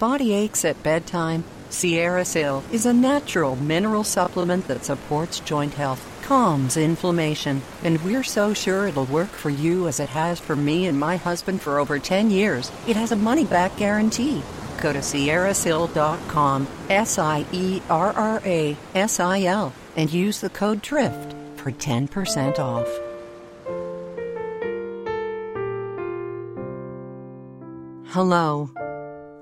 body aches at bedtime, Sierra Sil is a natural mineral supplement that supports joint health, calms inflammation, and we're so sure it'll work for you as it has for me and my husband for over 10 years. It has a money back guarantee. Go to sierrasil.com, S I E R R A S I L, and use the code DRIFT for 10% off. Hello,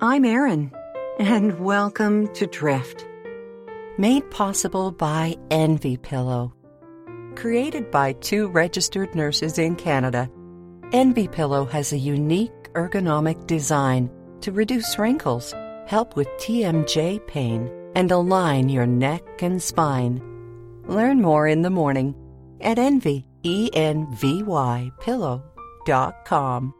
I'm Erin, and welcome to Drift. Made possible by Envy Pillow. Created by two registered nurses in Canada, Envy Pillow has a unique ergonomic design to reduce wrinkles, help with TMJ pain, and align your neck and spine. Learn more in the morning at envy, E-N-V-Y, pillow.com.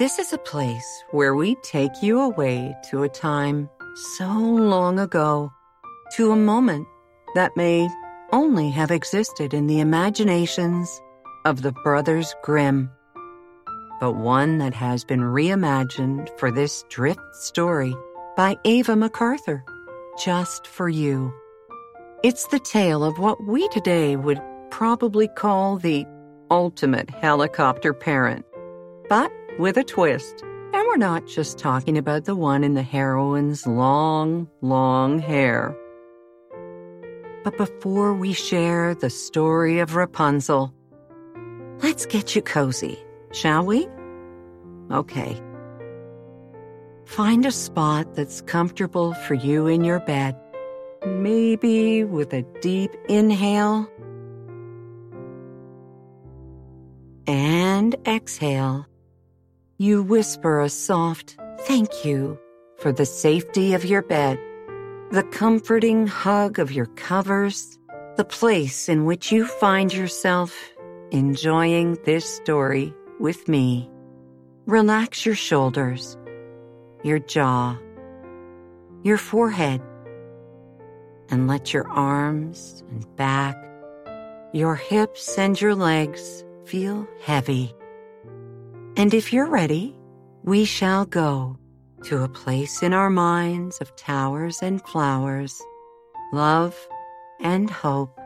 This is a place where we take you away to a time so long ago, to a moment that may only have existed in the imaginations of the Brothers Grimm, but one that has been reimagined for this drift story by Ava MacArthur, just for you. It's the tale of what we today would probably call the ultimate helicopter parent, but with a twist. And we're not just talking about the one in the heroine's long, long hair. But before we share the story of Rapunzel, let's get you cozy, shall we? Okay. Find a spot that's comfortable for you in your bed, maybe with a deep inhale and exhale you whisper a soft thank you for the safety of your bed, the comforting hug of your covers, the place in which you find yourself enjoying this story with me. Relax your shoulders, your jaw, your forehead, and let your arms and back, your hips and your legs feel heavy. And if you're ready, we shall go to a place in our minds of towers and flowers, love and hope.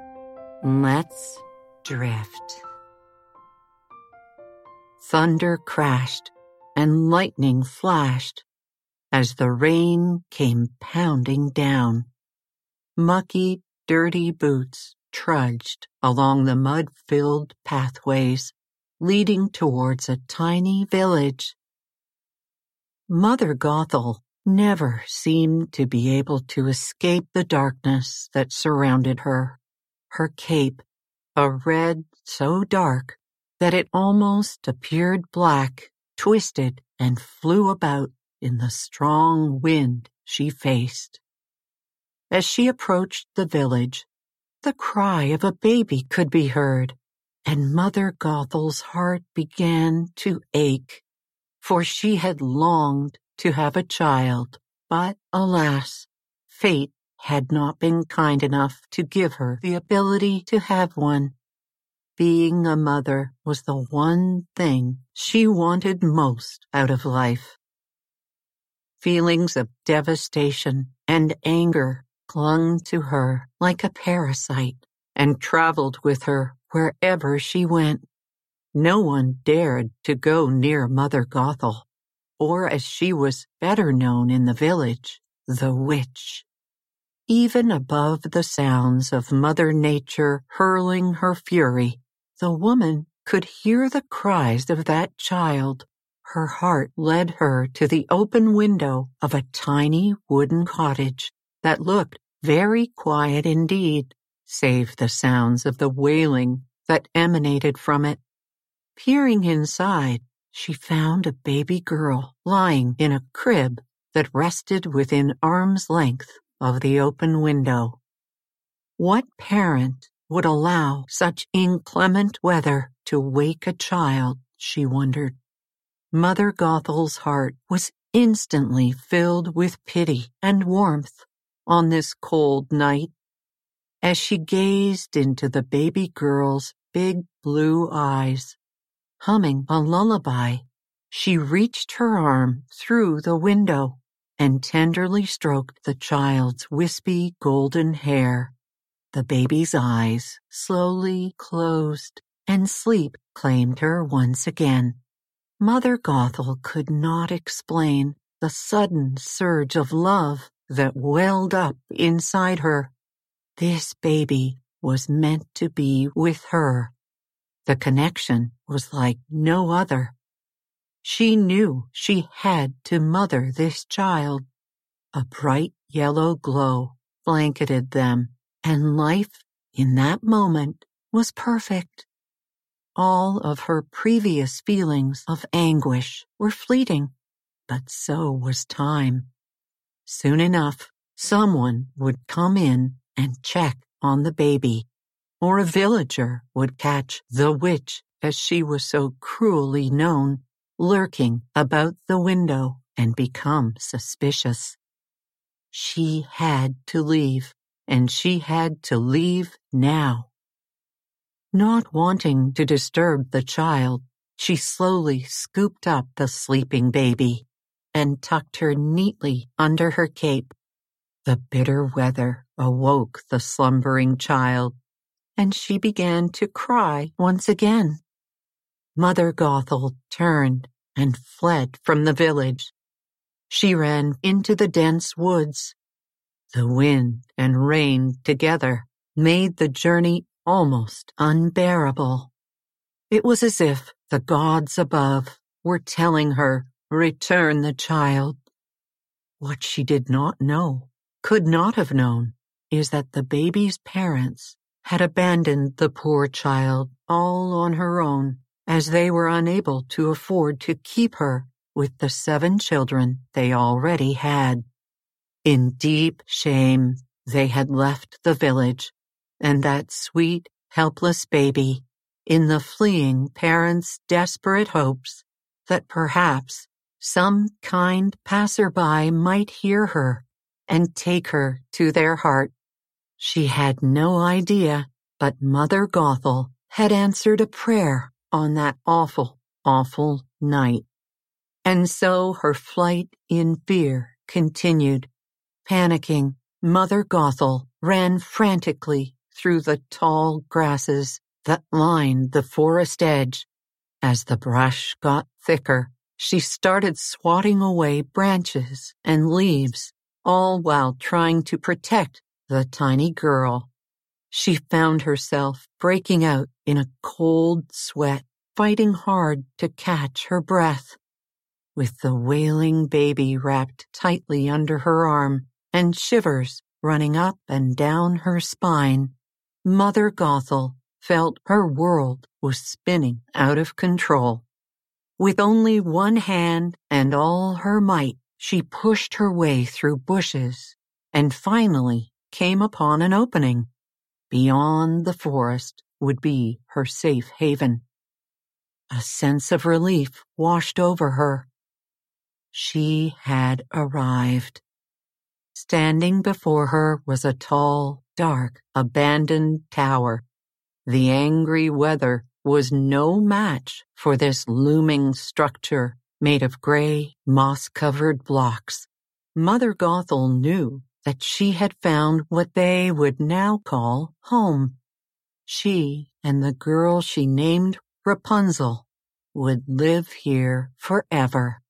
Let's drift. Thunder crashed and lightning flashed as the rain came pounding down. Mucky, dirty boots trudged along the mud filled pathways leading towards a tiny village. Mother Gothel never seemed to be able to escape the darkness that surrounded her. Her cape, a red so dark that it almost appeared black, twisted and flew about in the strong wind she faced. As she approached the village, the cry of a baby could be heard and Mother Gothel's heart began to ache, for she had longed to have a child, but alas, fate had not been kind enough to give her the ability to have one. Being a mother was the one thing she wanted most out of life. Feelings of devastation and anger clung to her like a parasite and traveled with her wherever she went. No one dared to go near Mother Gothel, or as she was better known in the village, the witch. Even above the sounds of Mother Nature hurling her fury, the woman could hear the cries of that child. Her heart led her to the open window of a tiny wooden cottage that looked very quiet indeed save the sounds of the wailing that emanated from it. Peering inside, she found a baby girl lying in a crib that rested within arm's length of the open window. What parent would allow such inclement weather to wake a child, she wondered. Mother Gothel's heart was instantly filled with pity and warmth on this cold night as she gazed into the baby girl's big blue eyes. Humming a lullaby, she reached her arm through the window and tenderly stroked the child's wispy golden hair. The baby's eyes slowly closed, and sleep claimed her once again. Mother Gothel could not explain the sudden surge of love that welled up inside her. This baby was meant to be with her. The connection was like no other. She knew she had to mother this child. A bright yellow glow blanketed them, and life in that moment was perfect. All of her previous feelings of anguish were fleeting, but so was time. Soon enough, someone would come in and check on the baby, or a villager would catch the witch, as she was so cruelly known, lurking about the window and become suspicious. She had to leave, and she had to leave now. Not wanting to disturb the child, she slowly scooped up the sleeping baby and tucked her neatly under her cape. The bitter weather awoke the slumbering child, and she began to cry once again. Mother Gothel turned and fled from the village. She ran into the dense woods. The wind and rain together made the journey almost unbearable. It was as if the gods above were telling her, return the child. What she did not know, could not have known, is that the baby's parents had abandoned the poor child all on her own as they were unable to afford to keep her with the seven children they already had. In deep shame, they had left the village and that sweet, helpless baby in the fleeing parents' desperate hopes that perhaps some kind passerby might hear her and take her to their heart. She had no idea, but Mother Gothel had answered a prayer on that awful, awful night. And so her flight in fear continued. Panicking, Mother Gothel ran frantically through the tall grasses that lined the forest edge. As the brush got thicker, she started swatting away branches and leaves, all while trying to protect the tiny girl. She found herself breaking out in a cold sweat, fighting hard to catch her breath. With the wailing baby wrapped tightly under her arm and shivers running up and down her spine, Mother Gothel felt her world was spinning out of control. With only one hand and all her might, she pushed her way through bushes and finally came upon an opening. Beyond the forest would be her safe haven. A sense of relief washed over her. She had arrived. Standing before her was a tall, dark, abandoned tower. The angry weather was no match for this looming structure made of gray, moss-covered blocks. Mother Gothel knew that she had found what they would now call home. She and the girl she named Rapunzel would live here forever.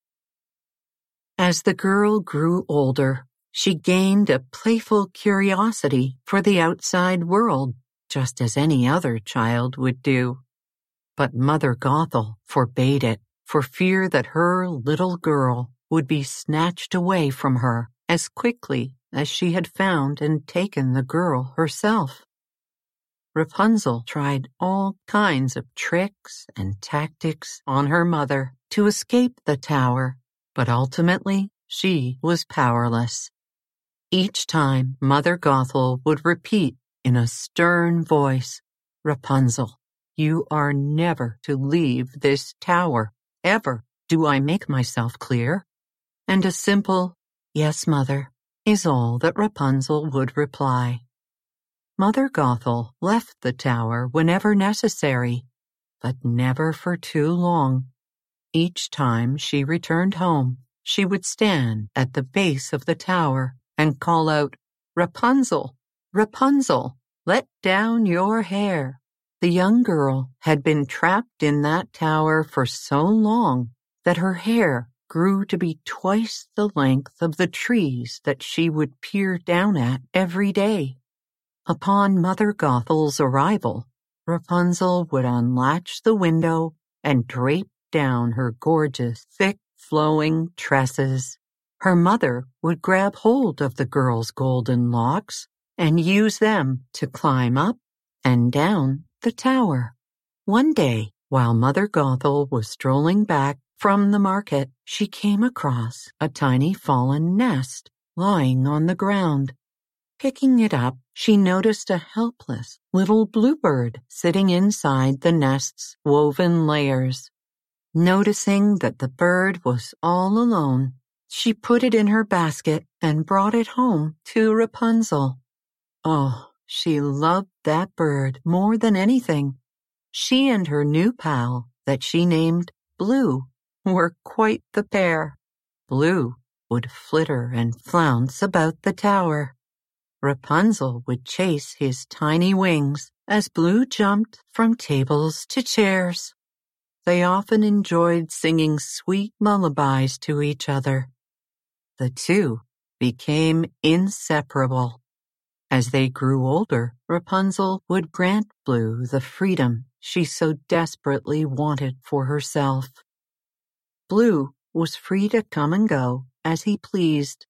As the girl grew older, she gained a playful curiosity for the outside world, just as any other child would do. But Mother Gothel forbade it for fear that her little girl would be snatched away from her as quickly as she had found and taken the girl herself. Rapunzel tried all kinds of tricks and tactics on her mother to escape the tower, but ultimately she was powerless. Each time Mother Gothel would repeat in a stern voice, Rapunzel, you are never to leave this tower, ever. Do I make myself clear? And a simple, yes, mother, is all that Rapunzel would reply. Mother Gothel left the tower whenever necessary, but never for too long. Each time she returned home, she would stand at the base of the tower and call out, Rapunzel, Rapunzel, let down your hair. The young girl had been trapped in that tower for so long that her hair grew to be twice the length of the trees that she would peer down at every day. Upon Mother Gothel's arrival, Rapunzel would unlatch the window and drape down her gorgeous, thick, flowing tresses. Her mother would grab hold of the girl's golden locks and use them to climb up and down the tower. One day, while Mother Gothel was strolling back from the market, she came across a tiny fallen nest lying on the ground. Picking it up, she noticed a helpless little bluebird sitting inside the nest's woven layers. Noticing that the bird was all alone, she put it in her basket and brought it home to Rapunzel. Oh, she loved that bird more than anything. She and her new pal, that she named Blue, were quite the pair. Blue would flitter and flounce about the tower. Rapunzel would chase his tiny wings as Blue jumped from tables to chairs. They often enjoyed singing sweet lullabies to each other. The two became inseparable. As they grew older, Rapunzel would grant Blue the freedom she so desperately wanted for herself. Blue was free to come and go as he pleased.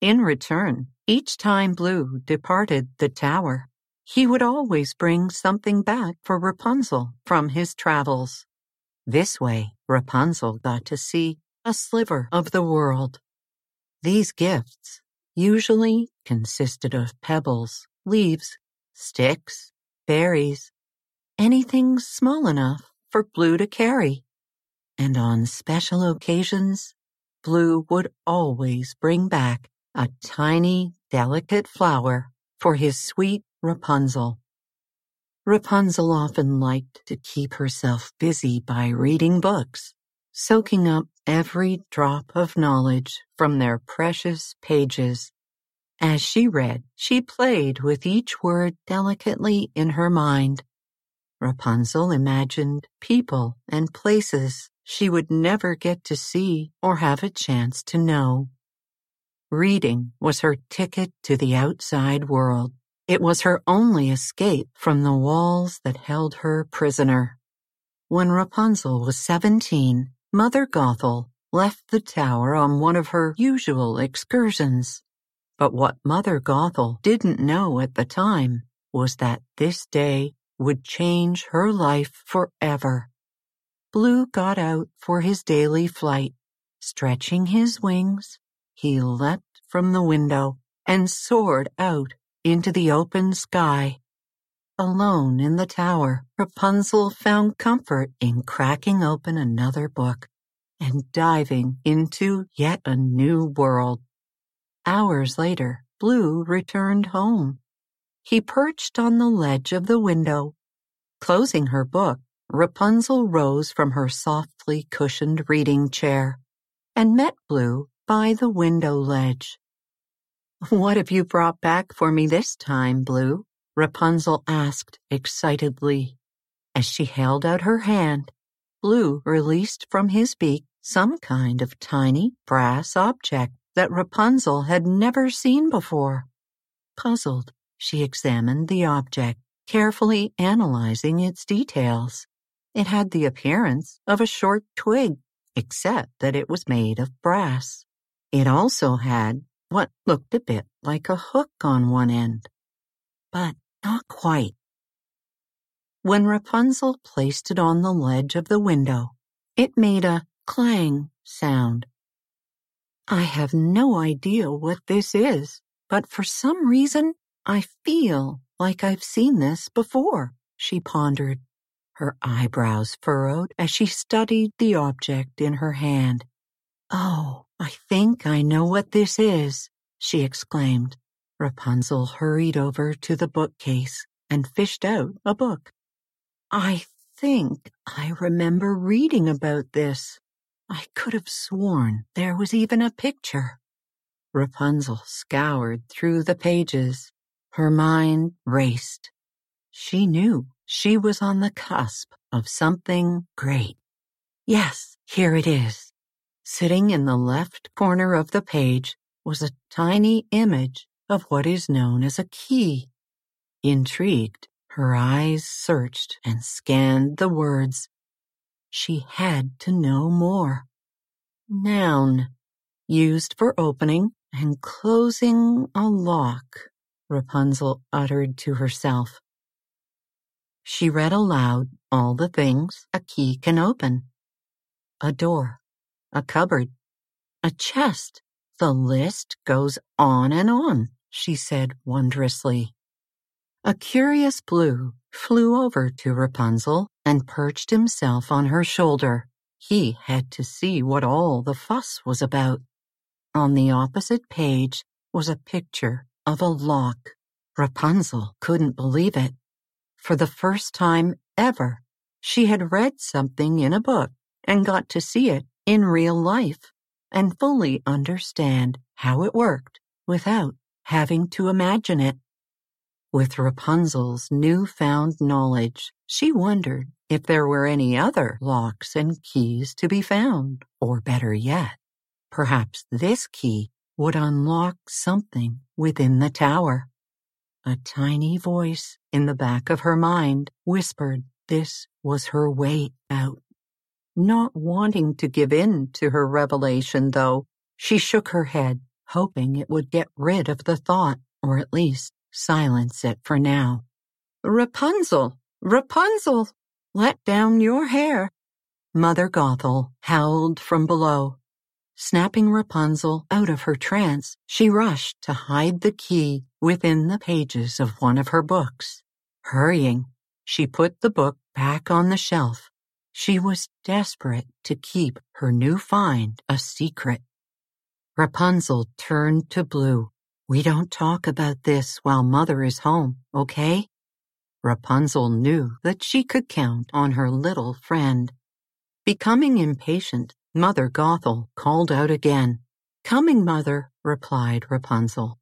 In return, each time Blue departed the tower, he would always bring something back for Rapunzel from his travels. This way, Rapunzel got to see a sliver of the world. These gifts usually consisted of pebbles, leaves, sticks, berries, anything small enough for Blue to carry. And on special occasions, Blue would always bring back a tiny, delicate flower for his sweet Rapunzel. Rapunzel often liked to keep herself busy by reading books, soaking up every drop of knowledge from their precious pages. As she read, she played with each word delicately in her mind. Rapunzel imagined people and places she would never get to see or have a chance to know. Reading was her ticket to the outside world. It was her only escape from the walls that held her prisoner. When Rapunzel was seventeen, Mother Gothel left the tower on one of her usual excursions. But what Mother Gothel didn't know at the time was that this day would change her life forever. Blue got out for his daily flight. Stretching his wings, he leapt from the window and soared out into the open sky. Alone in the tower, Rapunzel found comfort in cracking open another book and diving into yet a new world. Hours later, Blue returned home. He perched on the ledge of the window. Closing her book, Rapunzel rose from her softly cushioned reading chair and met Blue by the window ledge. What have you brought back for me this time, Blue? Rapunzel asked excitedly. As she held out her hand, Blue released from his beak some kind of tiny brass object that Rapunzel had never seen before. Puzzled, she examined the object, carefully analyzing its details. It had the appearance of a short twig, except that it was made of brass. It also had what looked a bit like a hook on one end, but not quite. When Rapunzel placed it on the ledge of the window, it made a clang sound. I have no idea what this is, but for some reason I feel like I've seen this before, she pondered, her eyebrows furrowed as she studied the object in her hand. Oh, I think I know what this is, she exclaimed. Rapunzel hurried over to the bookcase and fished out a book. I think I remember reading about this. I could have sworn there was even a picture. Rapunzel scoured through the pages. Her mind raced. She knew she was on the cusp of something great. Yes, here it is. Sitting in the left corner of the page was a tiny image of what is known as a key. Intrigued, her eyes searched and scanned the words. She had to know more. Noun, used for opening and closing a lock, Rapunzel uttered to herself. She read aloud all the things a key can open. A door, a cupboard, a chest. The list goes on and on, she said wondrously. A curious blue flew over to Rapunzel and perched himself on her shoulder. He had to see what all the fuss was about. On the opposite page was a picture of a lock. Rapunzel couldn't believe it. For the first time ever, she had read something in a book and got to see it in real life and fully understand how it worked without having to imagine it. With Rapunzel's newfound knowledge, she wondered if there were any other locks and keys to be found, or better yet, perhaps this key would unlock something within the tower. A tiny voice in the back of her mind whispered this was her way out. Not wanting to give in to her revelation, though, she shook her head, hoping it would get rid of the thought, or at least Silence it for now. Rapunzel! Rapunzel! Let down your hair! Mother Gothel howled from below. Snapping Rapunzel out of her trance, she rushed to hide the key within the pages of one of her books. Hurrying, she put the book back on the shelf. She was desperate to keep her new find a secret. Rapunzel turned to Blue we don't talk about this while Mother is home, okay? Rapunzel knew that she could count on her little friend. Becoming impatient, Mother Gothel called out again. Coming, Mother, replied Rapunzel.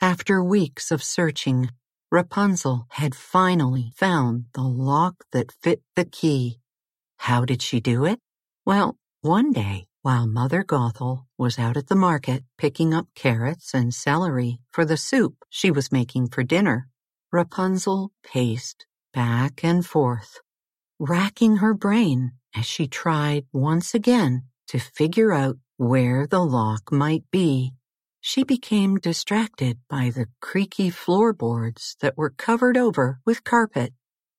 After weeks of searching, Rapunzel had finally found the lock that fit the key. How did she do it? Well, one day while Mother Gothel was out at the market picking up carrots and celery for the soup she was making for dinner, Rapunzel paced back and forth, racking her brain as she tried once again to figure out where the lock might be. She became distracted by the creaky floorboards that were covered over with carpet.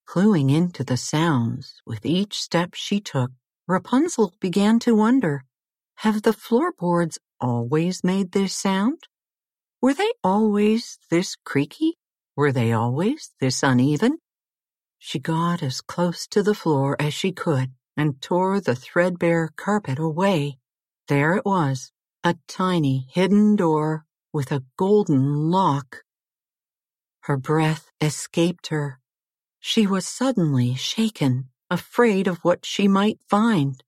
Cluing into the sounds with each step she took, Rapunzel began to wonder have the floorboards always made this sound? Were they always this creaky? Were they always this uneven? She got as close to the floor as she could and tore the threadbare carpet away. There it was, a tiny hidden door with a golden lock. Her breath escaped her. She was suddenly shaken, afraid of what she might find.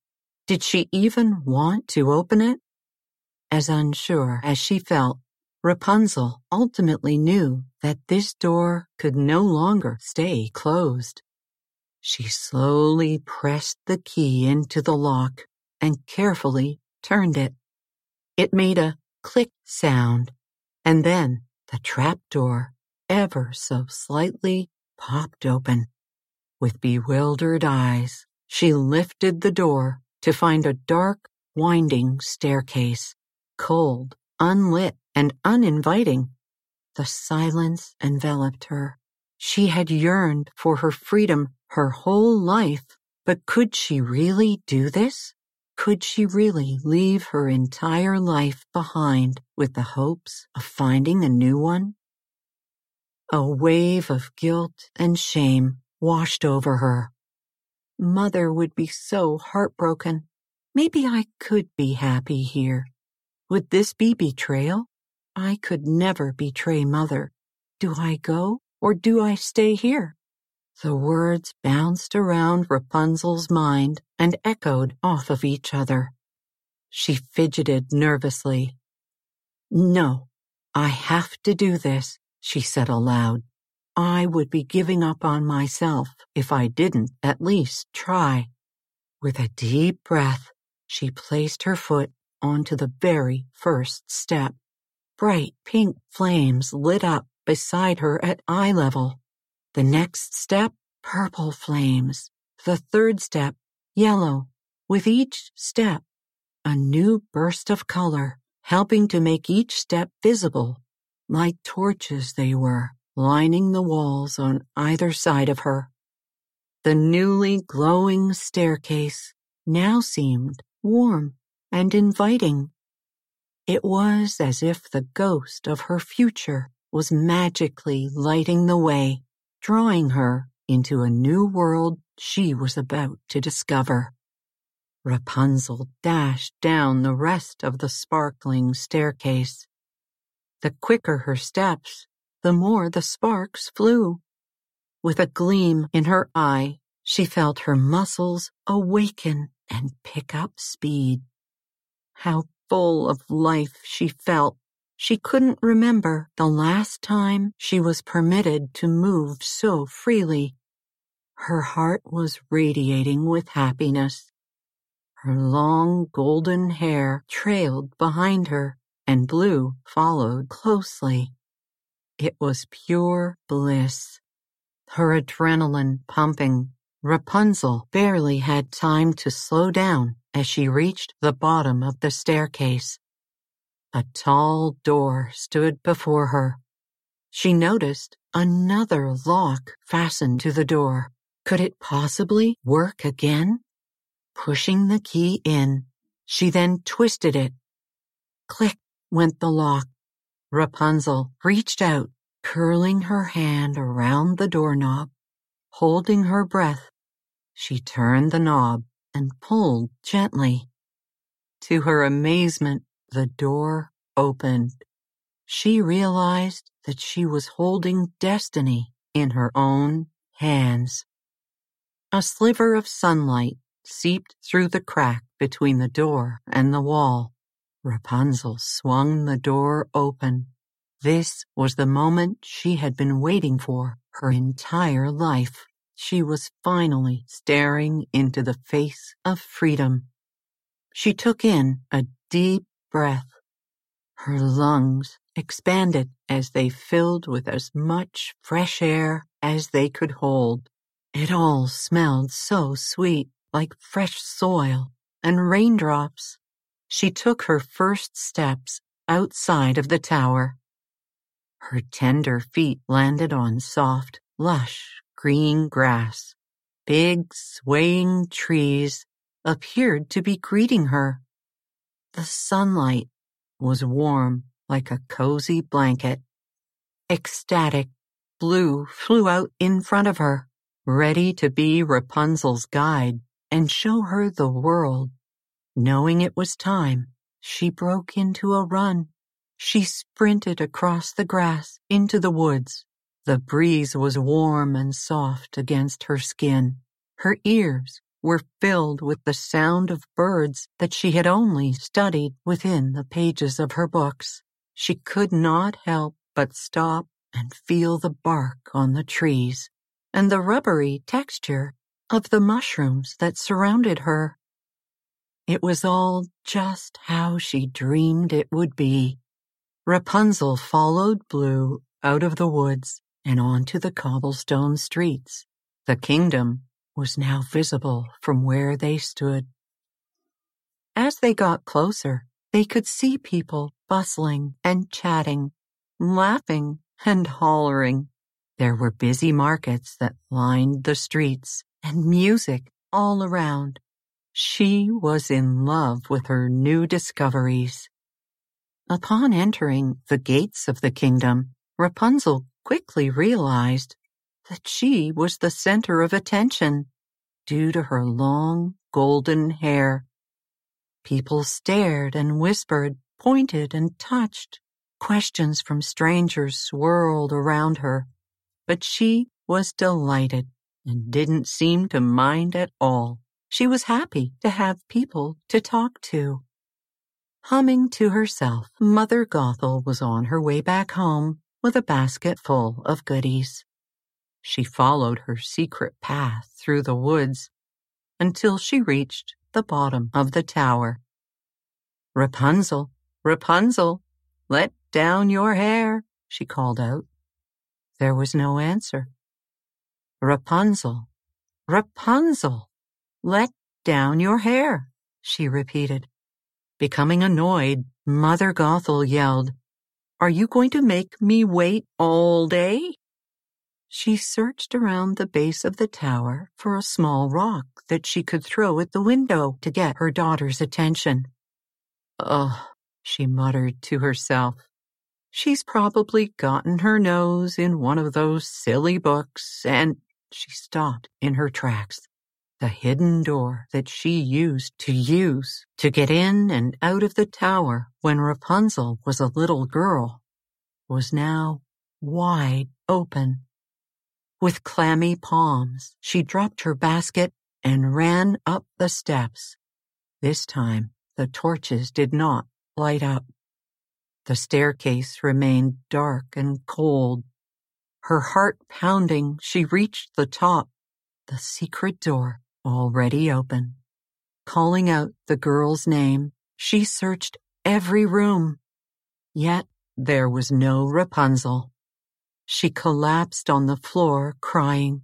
Did she even want to open it? As unsure as she felt, Rapunzel ultimately knew that this door could no longer stay closed. She slowly pressed the key into the lock and carefully turned it. It made a click sound, and then the trap door, ever so slightly, popped open. With bewildered eyes, she lifted the door to find a dark, winding staircase, cold, unlit, and uninviting. The silence enveloped her. She had yearned for her freedom her whole life, but could she really do this? Could she really leave her entire life behind with the hopes of finding a new one? A wave of guilt and shame washed over her. Mother would be so heartbroken. Maybe I could be happy here. Would this be betrayal? I could never betray Mother. Do I go or do I stay here? The words bounced around Rapunzel's mind and echoed off of each other. She fidgeted nervously. No, I have to do this, she said aloud. I would be giving up on myself if I didn't at least try. With a deep breath, she placed her foot onto the very first step. Bright pink flames lit up beside her at eye level. The next step, purple flames. The third step, yellow. With each step, a new burst of color, helping to make each step visible. Like torches they were, lining the walls on either side of her. The newly glowing staircase now seemed warm and inviting. It was as if the ghost of her future was magically lighting the way, drawing her into a new world she was about to discover. Rapunzel dashed down the rest of the sparkling staircase. The quicker her steps, the more the sparks flew. With a gleam in her eye, she felt her muscles awaken and pick up speed. How full of life she felt. She couldn't remember the last time she was permitted to move so freely. Her heart was radiating with happiness. Her long golden hair trailed behind her, and Blue followed closely. It was pure bliss. Her adrenaline pumping, Rapunzel barely had time to slow down as she reached the bottom of the staircase. A tall door stood before her. She noticed another lock fastened to the door. Could it possibly work again? Pushing the key in, she then twisted it. Click went the lock. Rapunzel reached out, curling her hand around the doorknob. Holding her breath, she turned the knob and pulled gently. To her amazement, the door opened. She realized that she was holding destiny in her own hands. A sliver of sunlight seeped through the crack between the door and the wall. Rapunzel swung the door open. This was the moment she had been waiting for her entire life she was finally staring into the face of freedom. She took in a deep breath. Her lungs expanded as they filled with as much fresh air as they could hold. It all smelled so sweet, like fresh soil and raindrops. She took her first steps outside of the tower. Her tender feet landed on soft, lush green grass. Big, swaying trees appeared to be greeting her. The sunlight was warm like a cozy blanket. Ecstatic, Blue flew out in front of her, ready to be Rapunzel's guide and show her the world. Knowing it was time, she broke into a run. She sprinted across the grass into the woods. The breeze was warm and soft against her skin. Her ears were filled with the sound of birds that she had only studied within the pages of her books. She could not help but stop and feel the bark on the trees and the rubbery texture of the mushrooms that surrounded her. It was all just how she dreamed it would be. Rapunzel followed Blue out of the woods and onto the cobblestone streets. The kingdom was now visible from where they stood. As they got closer, they could see people bustling and chatting, laughing and hollering. There were busy markets that lined the streets and music all around. She was in love with her new discoveries. Upon entering the gates of the kingdom, Rapunzel quickly realized that she was the center of attention due to her long golden hair. People stared and whispered, pointed and touched. Questions from strangers swirled around her, but she was delighted. and didn't seem to mind at all. She was happy to have people to talk to. Humming to herself, Mother Gothel was on her way back home with a basket full of goodies. She followed her secret path through the woods until she reached the bottom of the tower. Rapunzel, Rapunzel, let down your hair, she called out. There was no answer. Rapunzel, Rapunzel, let down your hair, she repeated. Becoming annoyed, Mother Gothel yelled, Are you going to make me wait all day? She searched around the base of the tower for a small rock that she could throw at the window to get her daughter's attention. Ugh, she muttered to herself. She's probably gotten her nose in one of those silly books, and she stopped in her tracks. The hidden door that she used to use to get in and out of the tower when Rapunzel was a little girl was now wide open. With clammy palms, she dropped her basket and ran up the steps. This time, the torches did not light up. The staircase remained dark and cold. Her heart pounding, she reached the top, the secret door already open. Calling out the girl's name, she searched every room. Yet there was no Rapunzel. She collapsed on the floor, crying.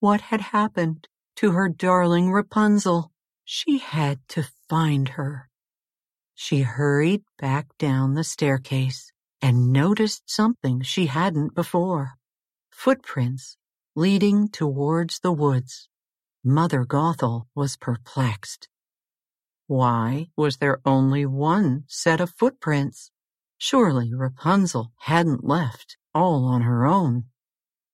What had happened to her darling Rapunzel? She had to find her. She hurried back down the staircase and noticed something she hadn't before. Footprints leading towards the woods. Mother Gothel was perplexed. Why was there only one set of footprints? Surely Rapunzel hadn't left all on her own.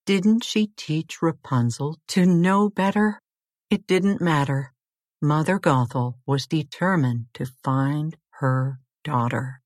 Didn't she teach Rapunzel to know better? It didn't matter. Mother Gothel was determined to find her daughter.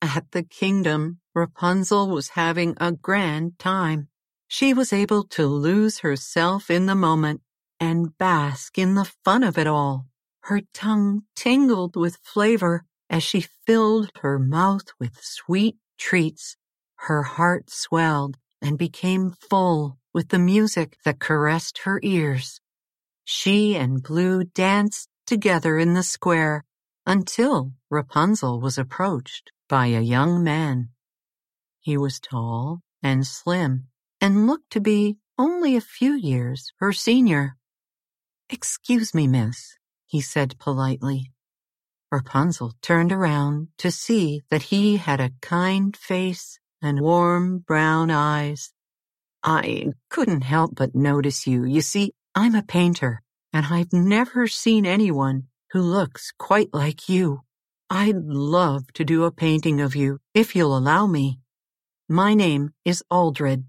At the kingdom, Rapunzel was having a grand time. She was able to lose herself in the moment and bask in the fun of it all. Her tongue tingled with flavor as she filled her mouth with sweet treats. Her heart swelled and became full with the music that caressed her ears. She and Blue danced together in the square until Rapunzel was approached by a young man. He was tall and slim and looked to be only a few years her senior. Excuse me, miss, he said politely. Rapunzel turned around to see that he had a kind face and warm brown eyes. I couldn't help but notice you. You see, I'm a painter, and I've never seen anyone who looks quite like you. I'd love to do a painting of you, if you'll allow me. My name is Aldred.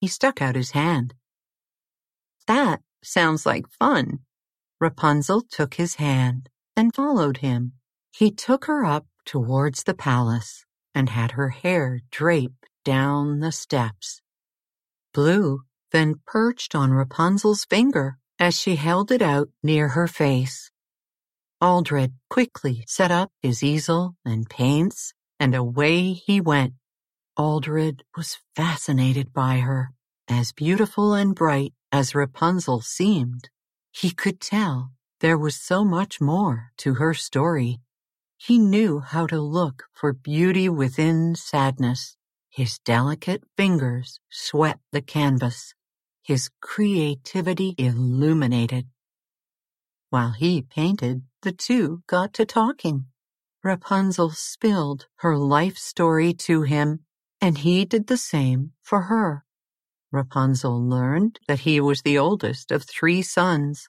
He stuck out his hand. That Sounds like fun. Rapunzel took his hand and followed him. He took her up towards the palace and had her hair draped down the steps. Blue then perched on Rapunzel's finger as she held it out near her face. Aldred quickly set up his easel and paints, and away he went. Aldred was fascinated by her, as beautiful and bright as Rapunzel seemed, he could tell there was so much more to her story. He knew how to look for beauty within sadness. His delicate fingers swept the canvas. His creativity illuminated. While he painted, the two got to talking. Rapunzel spilled her life story to him, and he did the same for her. Rapunzel learned that he was the oldest of three sons,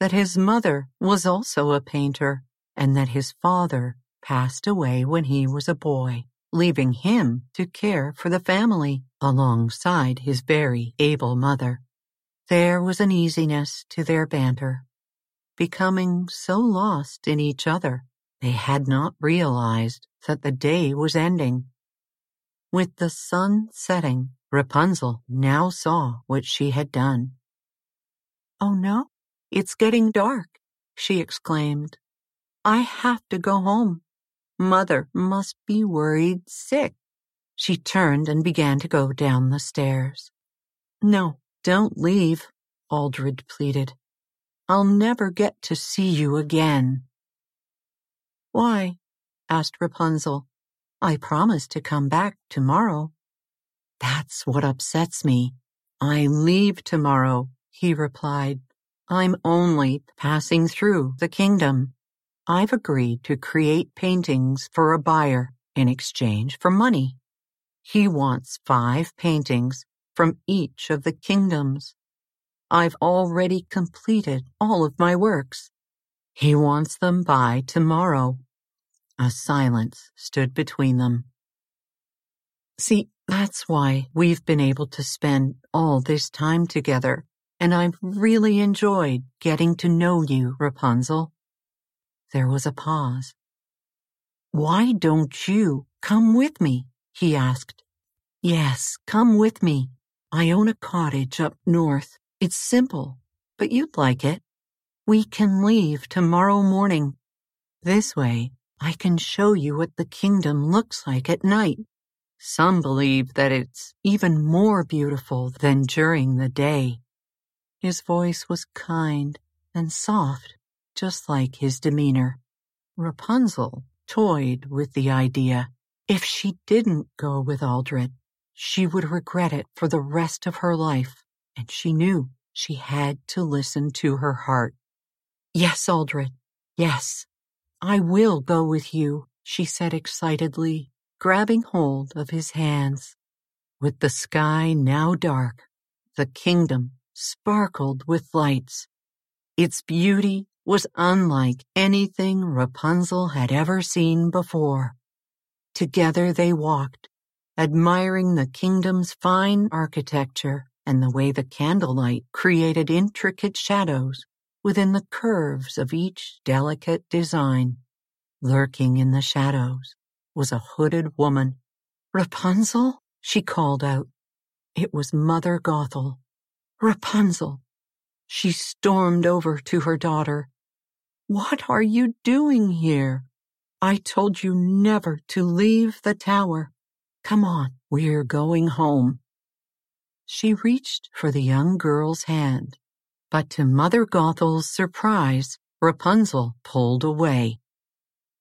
that his mother was also a painter, and that his father passed away when he was a boy, leaving him to care for the family alongside his very able mother. There was an easiness to their banter. Becoming so lost in each other, they had not realized that the day was ending. With the sun setting, Rapunzel now saw what she had done. Oh no, it's getting dark, she exclaimed. I have to go home. Mother must be worried sick. She turned and began to go down the stairs. No, don't leave, Aldred pleaded. I'll never get to see you again. Why? asked Rapunzel. I promised to come back tomorrow. That's what upsets me. I leave tomorrow, he replied. I'm only passing through the kingdom. I've agreed to create paintings for a buyer in exchange for money. He wants five paintings from each of the kingdoms. I've already completed all of my works. He wants them by tomorrow. A silence stood between them. See, that's why we've been able to spend all this time together, and I've really enjoyed getting to know you, Rapunzel. There was a pause. Why don't you come with me? he asked. Yes, come with me. I own a cottage up north. It's simple, but you'd like it. We can leave tomorrow morning. This way, I can show you what the kingdom looks like at night. Some believe that it's even more beautiful than during the day. His voice was kind and soft, just like his demeanor. Rapunzel toyed with the idea. If she didn't go with Aldred, she would regret it for the rest of her life, and she knew she had to listen to her heart. Yes, Aldred, yes, I will go with you, she said excitedly grabbing hold of his hands. With the sky now dark, the kingdom sparkled with lights. Its beauty was unlike anything Rapunzel had ever seen before. Together they walked, admiring the kingdom's fine architecture and the way the candlelight created intricate shadows within the curves of each delicate design. Lurking in the shadows was a hooded woman. Rapunzel? she called out. It was Mother Gothel. Rapunzel! She stormed over to her daughter. What are you doing here? I told you never to leave the tower. Come on, we're going home. She reached for the young girl's hand, but to Mother Gothel's surprise, Rapunzel pulled away.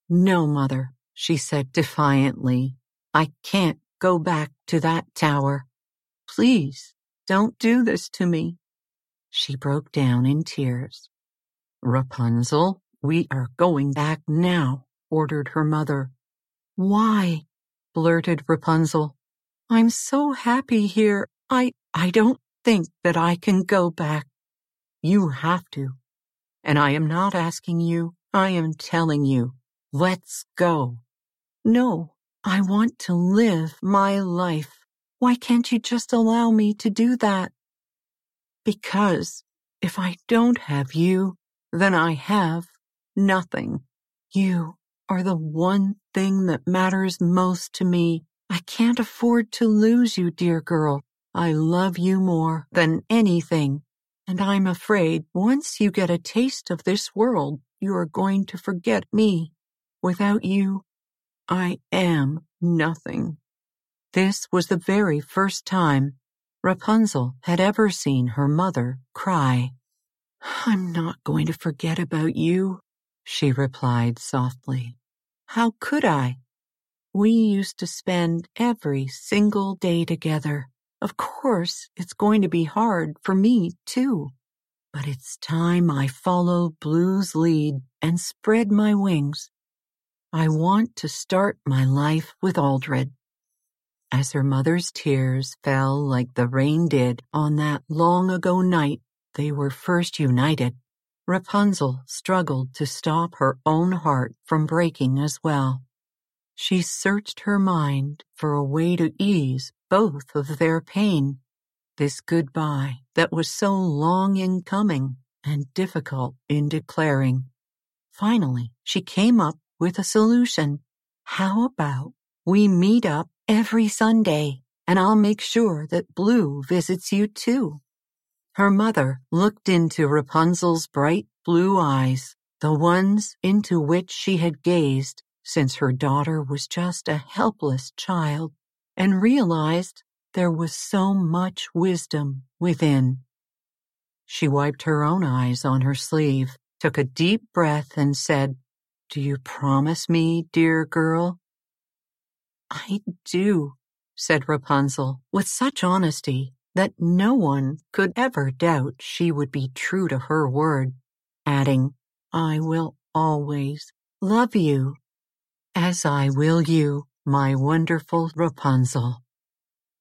No, Mother, she said defiantly. I can't go back to that tower. Please don't do this to me. She broke down in tears. Rapunzel, we are going back now, ordered her mother. Why? blurted Rapunzel. I'm so happy here. I, I don't think that I can go back. You have to. And I am not asking you, I am telling you. Let's go. No, I want to live my life. Why can't you just allow me to do that? Because if I don't have you, then I have nothing. You are the one thing that matters most to me. I can't afford to lose you, dear girl. I love you more than anything. And I'm afraid once you get a taste of this world, you are going to forget me. Without you, I am nothing. This was the very first time Rapunzel had ever seen her mother cry. I'm not going to forget about you, she replied softly. How could I? We used to spend every single day together. Of course, it's going to be hard for me, too. But it's time I follow Blue's lead and spread my wings I want to start my life with Aldred. As her mother's tears fell like the rain did on that long ago night they were first united, Rapunzel struggled to stop her own heart from breaking as well. She searched her mind for a way to ease both of their pain. This goodbye that was so long in coming and difficult in declaring. Finally, she came up with a solution. How about we meet up every Sunday and I'll make sure that Blue visits you too? Her mother looked into Rapunzel's bright blue eyes, the ones into which she had gazed since her daughter was just a helpless child, and realized there was so much wisdom within. She wiped her own eyes on her sleeve, took a deep breath, and said, Do you promise me, dear girl? I do, said Rapunzel with such honesty that no one could ever doubt she would be true to her word, adding, I will always love you as I will you, my wonderful Rapunzel.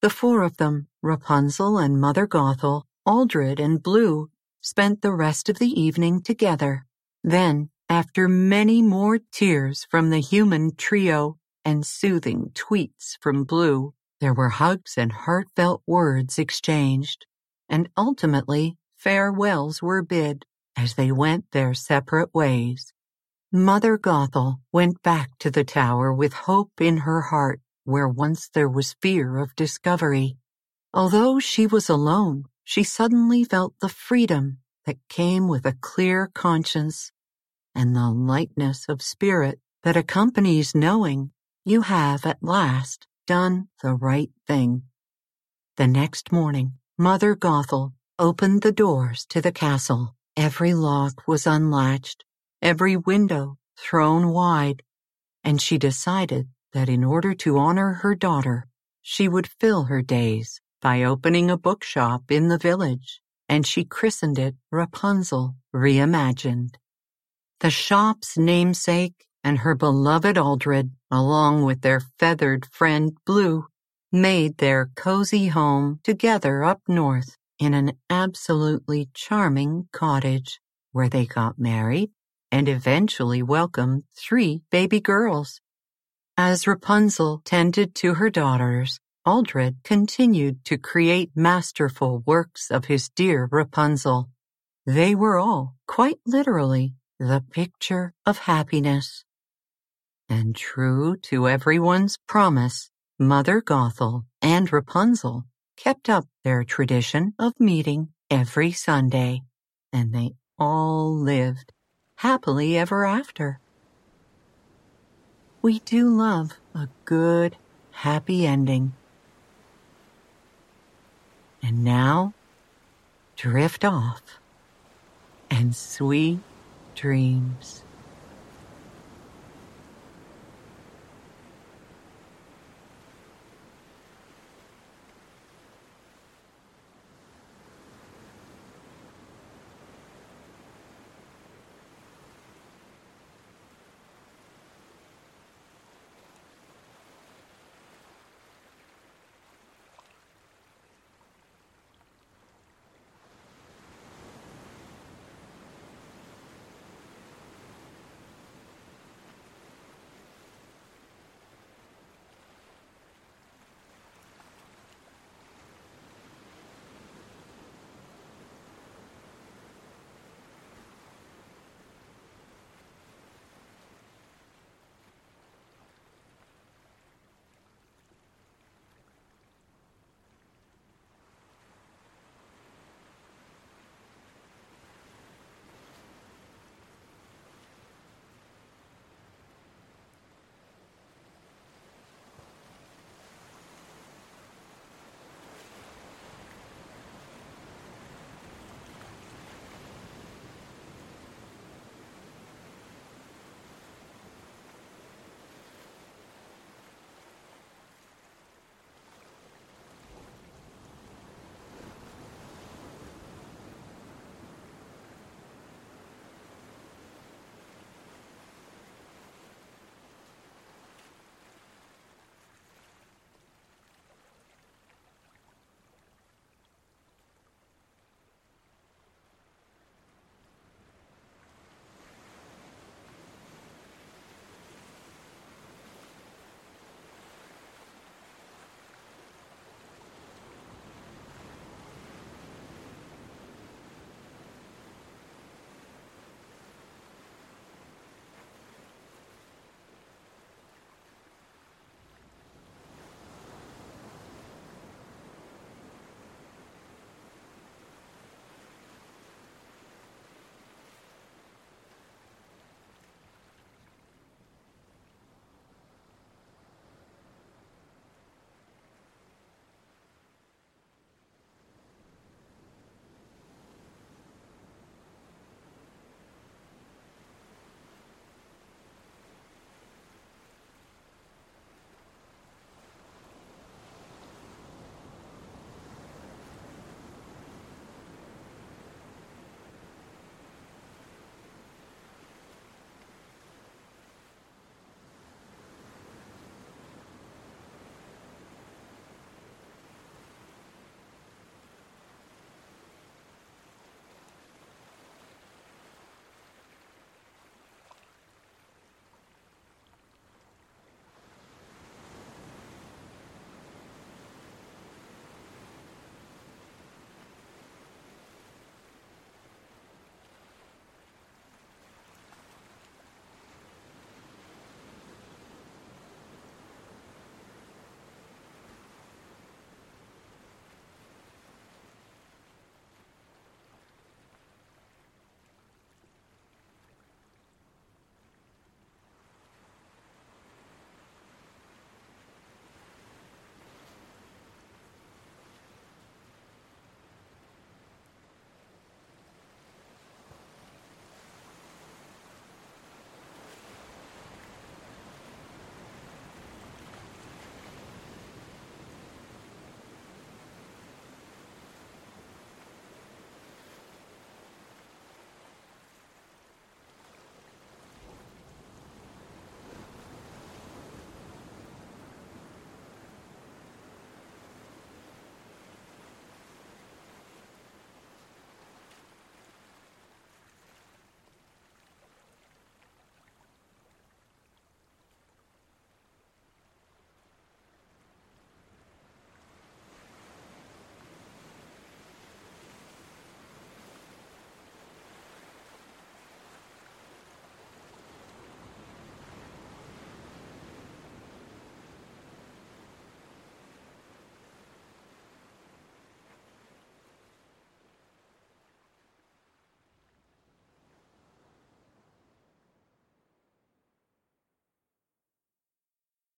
The four of them, Rapunzel and Mother Gothel, Aldred and Blue, spent the rest of the evening together. Then, after many more tears from the human trio and soothing tweets from Blue, there were hugs and heartfelt words exchanged, and ultimately farewells were bid as they went their separate ways. Mother Gothel went back to the tower with hope in her heart where once there was fear of discovery. Although she was alone, she suddenly felt the freedom that came with a clear conscience and the lightness of spirit that accompanies knowing you have at last done the right thing. The next morning, Mother Gothel opened the doors to the castle. Every lock was unlatched every window thrown wide, and she decided that in order to honor her daughter, she would fill her days by opening a bookshop in the village, and she christened it Rapunzel Reimagined. The shop's namesake and her beloved Aldred, along with their feathered friend Blue, made their cozy home together up north in an absolutely charming cottage where they got married and eventually welcomed three baby girls. As Rapunzel tended to her daughters, Aldred continued to create masterful works of his dear Rapunzel. They were all, quite literally, the picture of happiness. And true to everyone's promise, Mother Gothel and Rapunzel kept up their tradition of meeting every Sunday, and they all lived happily ever after. We do love a good, happy ending. And now, drift off and sweet dreams.